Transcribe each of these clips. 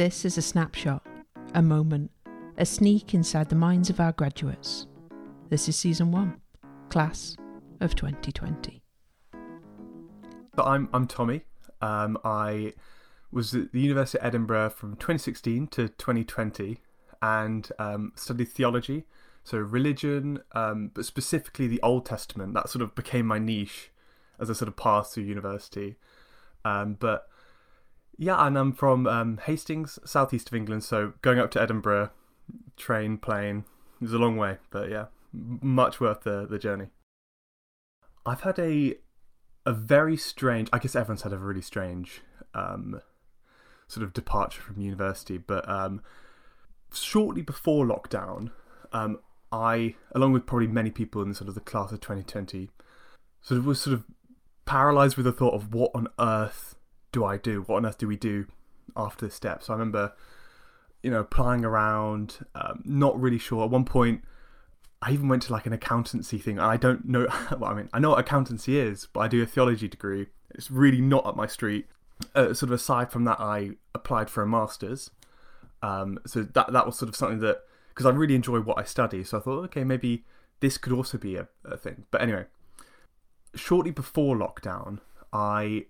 This is a snapshot, a moment, a sneak inside the minds of our graduates. This is season one, class of 2020. So I'm I'm Tommy. Um, I was at the University of Edinburgh from 2016 to 2020 and um, studied theology, so religion, um, but specifically the Old Testament. That sort of became my niche as I sort of passed through university. Um, but yeah, and I'm from um, Hastings, southeast of England, so going up to Edinburgh, train, plane, it was a long way, but yeah, much worth the, the journey. I've had a a very strange. I guess everyone's had a really strange um, sort of departure from university, but um, shortly before lockdown, um, I, along with probably many people in sort of the class of 2020, sort of was sort of paralyzed with the thought of what on earth do I do? What on earth do we do after this step? So I remember, you know, applying around, um, not really sure. At one point, I even went to like an accountancy thing. I don't know. Well, I mean, I know what accountancy is, but I do a theology degree. It's really not up my street. Uh, sort of aside from that, I applied for a master's. Um, so that that was sort of something that because I really enjoy what I study. So I thought, okay, maybe this could also be a, a thing. But anyway, shortly before lockdown, I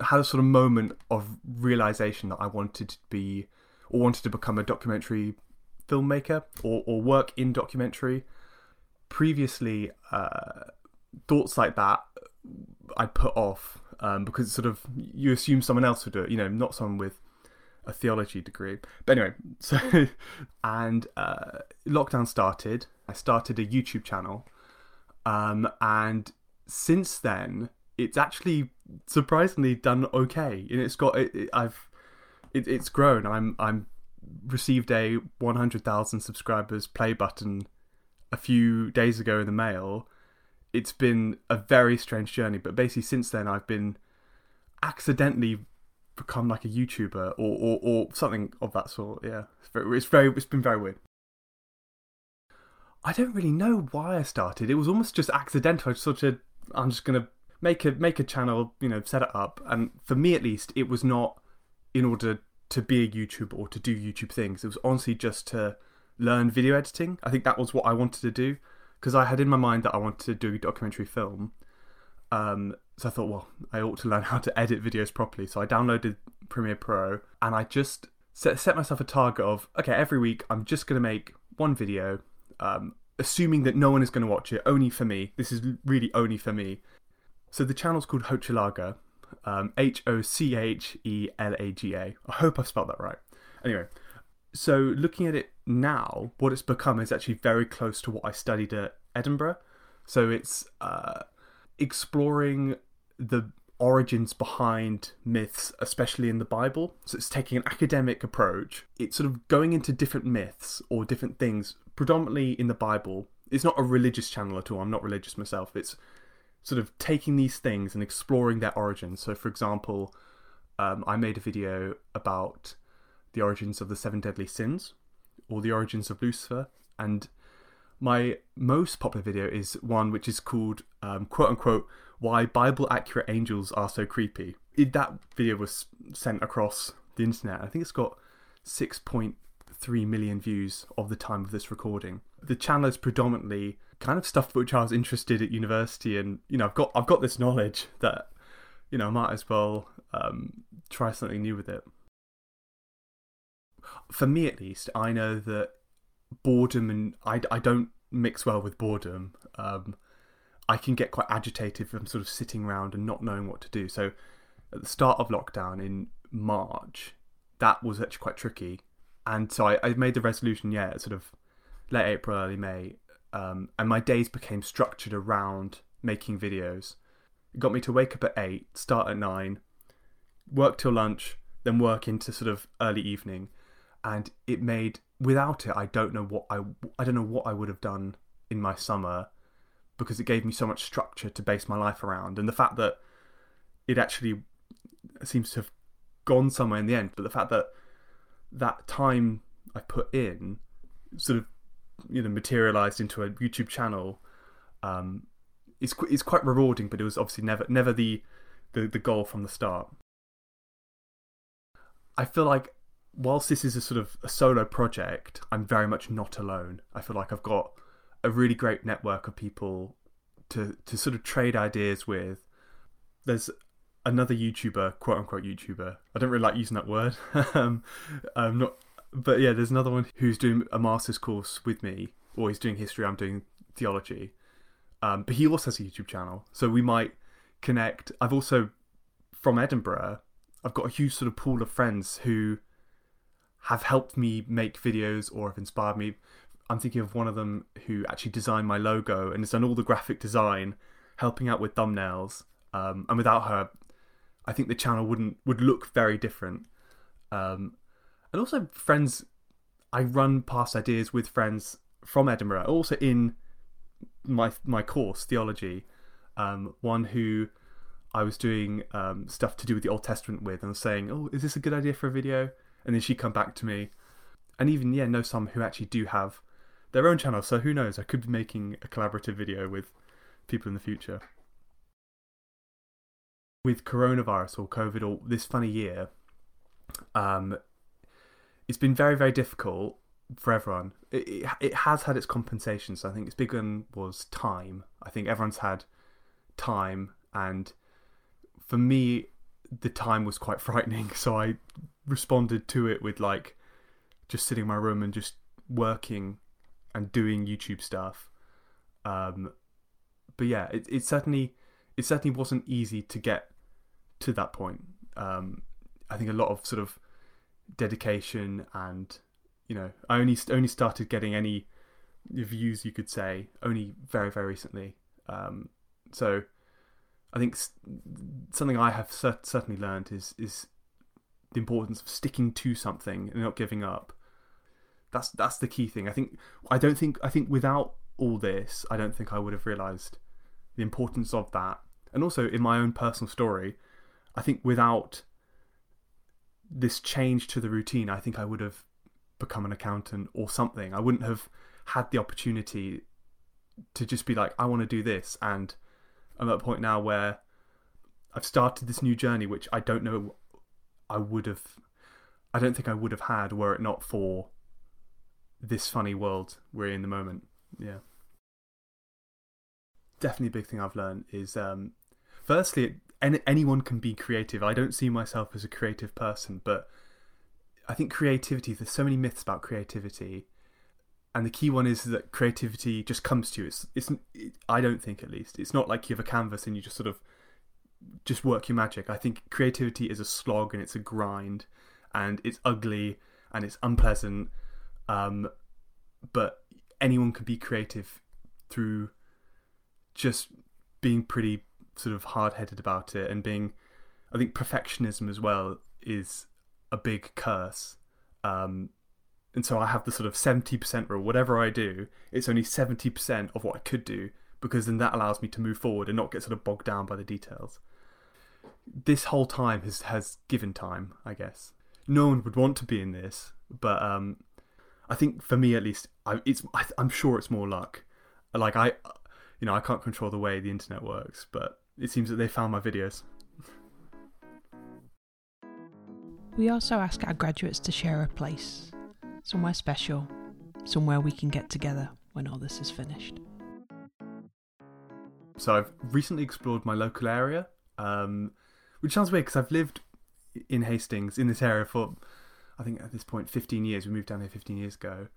had a sort of moment of realization that I wanted to be or wanted to become a documentary filmmaker or, or work in documentary. Previously, uh, thoughts like that I put off um, because sort of you assume someone else would do it, you know, not someone with a theology degree. But anyway, so and uh, lockdown started. I started a YouTube channel, um, and since then, it's actually surprisingly done okay, and it's got it, it, I've it, it's grown. I'm I'm received a 100,000 subscribers play button a few days ago in the mail. It's been a very strange journey, but basically since then I've been accidentally become like a YouTuber or, or, or something of that sort. Yeah, it's very, it's very it's been very weird. I don't really know why I started. It was almost just accidental. I just sort of I'm just gonna make a make a channel, you know, set it up, and for me at least, it was not in order to be a YouTuber or to do YouTube things. It was honestly just to learn video editing. I think that was what I wanted to do because I had in my mind that I wanted to do documentary film. Um, so I thought, well, I ought to learn how to edit videos properly. So I downloaded Premiere Pro and I just set, set myself a target of, okay, every week I'm just going to make one video, um, assuming that no one is going to watch it, only for me. This is really only for me. So the channel's called Hochelaga, um, H O C H E L A G A. I hope I've spelled that right. Anyway, so looking at it now, what it's become is actually very close to what I studied at Edinburgh. So it's uh, exploring the origins behind myths, especially in the Bible. So it's taking an academic approach. It's sort of going into different myths or different things, predominantly in the Bible. It's not a religious channel at all. I'm not religious myself. It's sort of taking these things and exploring their origins. So, for example, um, I made a video about the origins of the seven deadly sins or the origins of Lucifer, and my most popular video is one which is called um, quote unquote why Bible accurate angels are so creepy. It, that video was sent across the internet. I think it's got 6.3 million views of the time of this recording. The channel is predominantly kind of stuff which I was interested at university, and you know, I've got I've got this knowledge that you know I might as well um, try something new with it. For me, at least, I know that boredom and I, I don't mix well with boredom. Um, I can get quite agitated from sort of sitting around and not knowing what to do. So at the start of lockdown in March, that was actually quite tricky. And so I, I made the resolution, yeah, sort of late April, early May, um, and my days became structured around making videos. It got me to wake up at 8, start at 9, work till lunch, then work into sort of early evening. And it made, without it, I don't know what I, I don't know what I would have done in my summer because it gave me so much structure to base my life around. And the fact that it actually seems to have gone somewhere in the end, but the fact that that time I put in sort of you know materialized into a YouTube channel um, is is quite rewarding, but it was obviously never never the the, the goal from the start. I feel like whilst this is a sort of a solo project, I'm very much not alone. I feel like I've got a really great network of people to to sort of trade ideas with. There's another YouTuber, quote unquote YouTuber. I don't really like using that word. um, I'm not, but yeah, there's another one who's doing a master's course with me, or he's doing history. I'm doing theology. Um, but he also has a YouTube channel, so we might connect. I've also from Edinburgh. I've got a huge sort of pool of friends who have helped me make videos or have inspired me. I'm thinking of one of them who actually designed my logo and has done all the graphic design, helping out with thumbnails. Um, and without her, I think the channel wouldn't would look very different. Um, and also friends, I run past ideas with friends from Edinburgh, also in my my course theology. Um, one who I was doing um, stuff to do with the Old Testament with, and saying, "Oh, is this a good idea for a video?" And then she come back to me, and even yeah, know some who actually do have their own channel. So who knows? I could be making a collaborative video with people in the future. With coronavirus or COVID or this funny year, um, it's been very very difficult for everyone. It, it, it has had its compensations. I think its big one was time. I think everyone's had time, and for me, the time was quite frightening. So I responded to it with like just sitting in my room and just working and doing YouTube stuff. Um, but yeah, it, it certainly it certainly wasn't easy to get to that point. Um, I think a lot of sort of dedication and you know I only only started getting any views you could say only very very recently. Um, so I think something I have certainly learned is is the importance of sticking to something and not giving up. That's that's the key thing. I think I don't think I think without all this, I don't think I would have realized the importance of that. And also in my own personal story, I think without this change to the routine, I think I would have become an accountant or something. I wouldn't have had the opportunity to just be like, I want to do this. And I'm at a point now where I've started this new journey, which I don't know I would have. I don't think I would have had were it not for this funny world we're in the moment. Yeah. Definitely a big thing I've learned is um, firstly, any, anyone can be creative. I don't see myself as a creative person, but I think creativity, there's so many myths about creativity. And the key one is that creativity just comes to you. It's, it's, it, I don't think at least. It's not like you have a canvas and you just sort of just work your magic. I think creativity is a slog and it's a grind and it's ugly and it's unpleasant. Um, but anyone can be creative through just being pretty sort of hard headed about it and being, I think perfectionism as well is a big curse. Um, and so I have the sort of 70% rule. Whatever I do, it's only 70% of what I could do because then that allows me to move forward and not get sort of bogged down by the details. This whole time has has given time, I guess. No one would want to be in this, but um, I think for me at least, I, it's I, I'm sure it's more luck. Like I, you know, I can't control the way the internet works, but it seems that they found my videos. We also ask our graduates to share a place, somewhere special, somewhere we can get together when all this is finished. So I've recently explored my local area, um, which sounds weird because I've lived in Hastings in this area for, I think at this point, 15 years. We moved down here 15 years ago.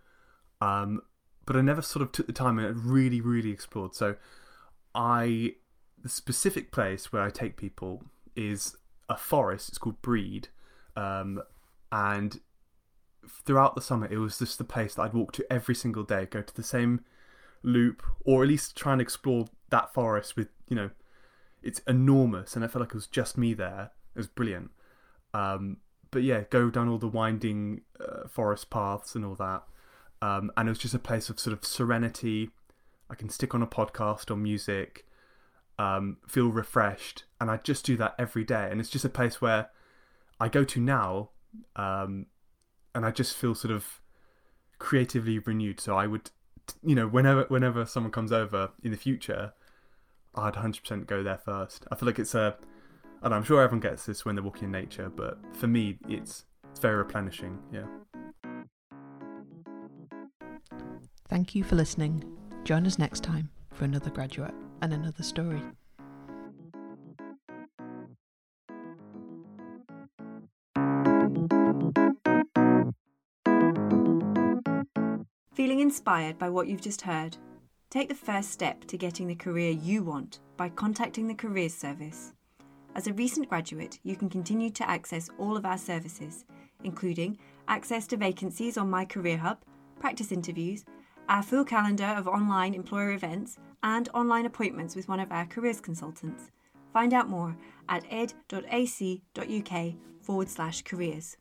Um, but I never sort of took the time and really, really explored. So I, the specific place where I take people is a forest. It's called Brede. Um, and throughout the summer, it was just the place that I'd walk to every single day, go to the same loop, or at least try and explore that forest with you know, it's enormous, and I felt like it was just me there. It was brilliant. Um, but yeah, go down all the winding uh, forest paths and all that, um, and it was just a place of sort of serenity. I can stick on a podcast or music, um, feel refreshed, and I just do that every day. And it's just a place where I go to now, um, and I just feel sort of creatively renewed. So I would, you know, whenever whenever someone comes over in the future, I'd 100% go there first. I feel like it's a. And I'm sure everyone gets this when they're walking in nature, but for me, it's it's very replenishing. Yeah. Thank you for listening. Join us next time for another graduate and another story. Feeling inspired by what you've just heard? Take the first step to getting the career you want by contacting the Careers Service. As a recent graduate, you can continue to access all of our services, including access to vacancies on My Career Hub, practice interviews, our full calendar of online employer events, and online appointments with one of our careers consultants. Find out more at ed.ac.uk forward slash careers.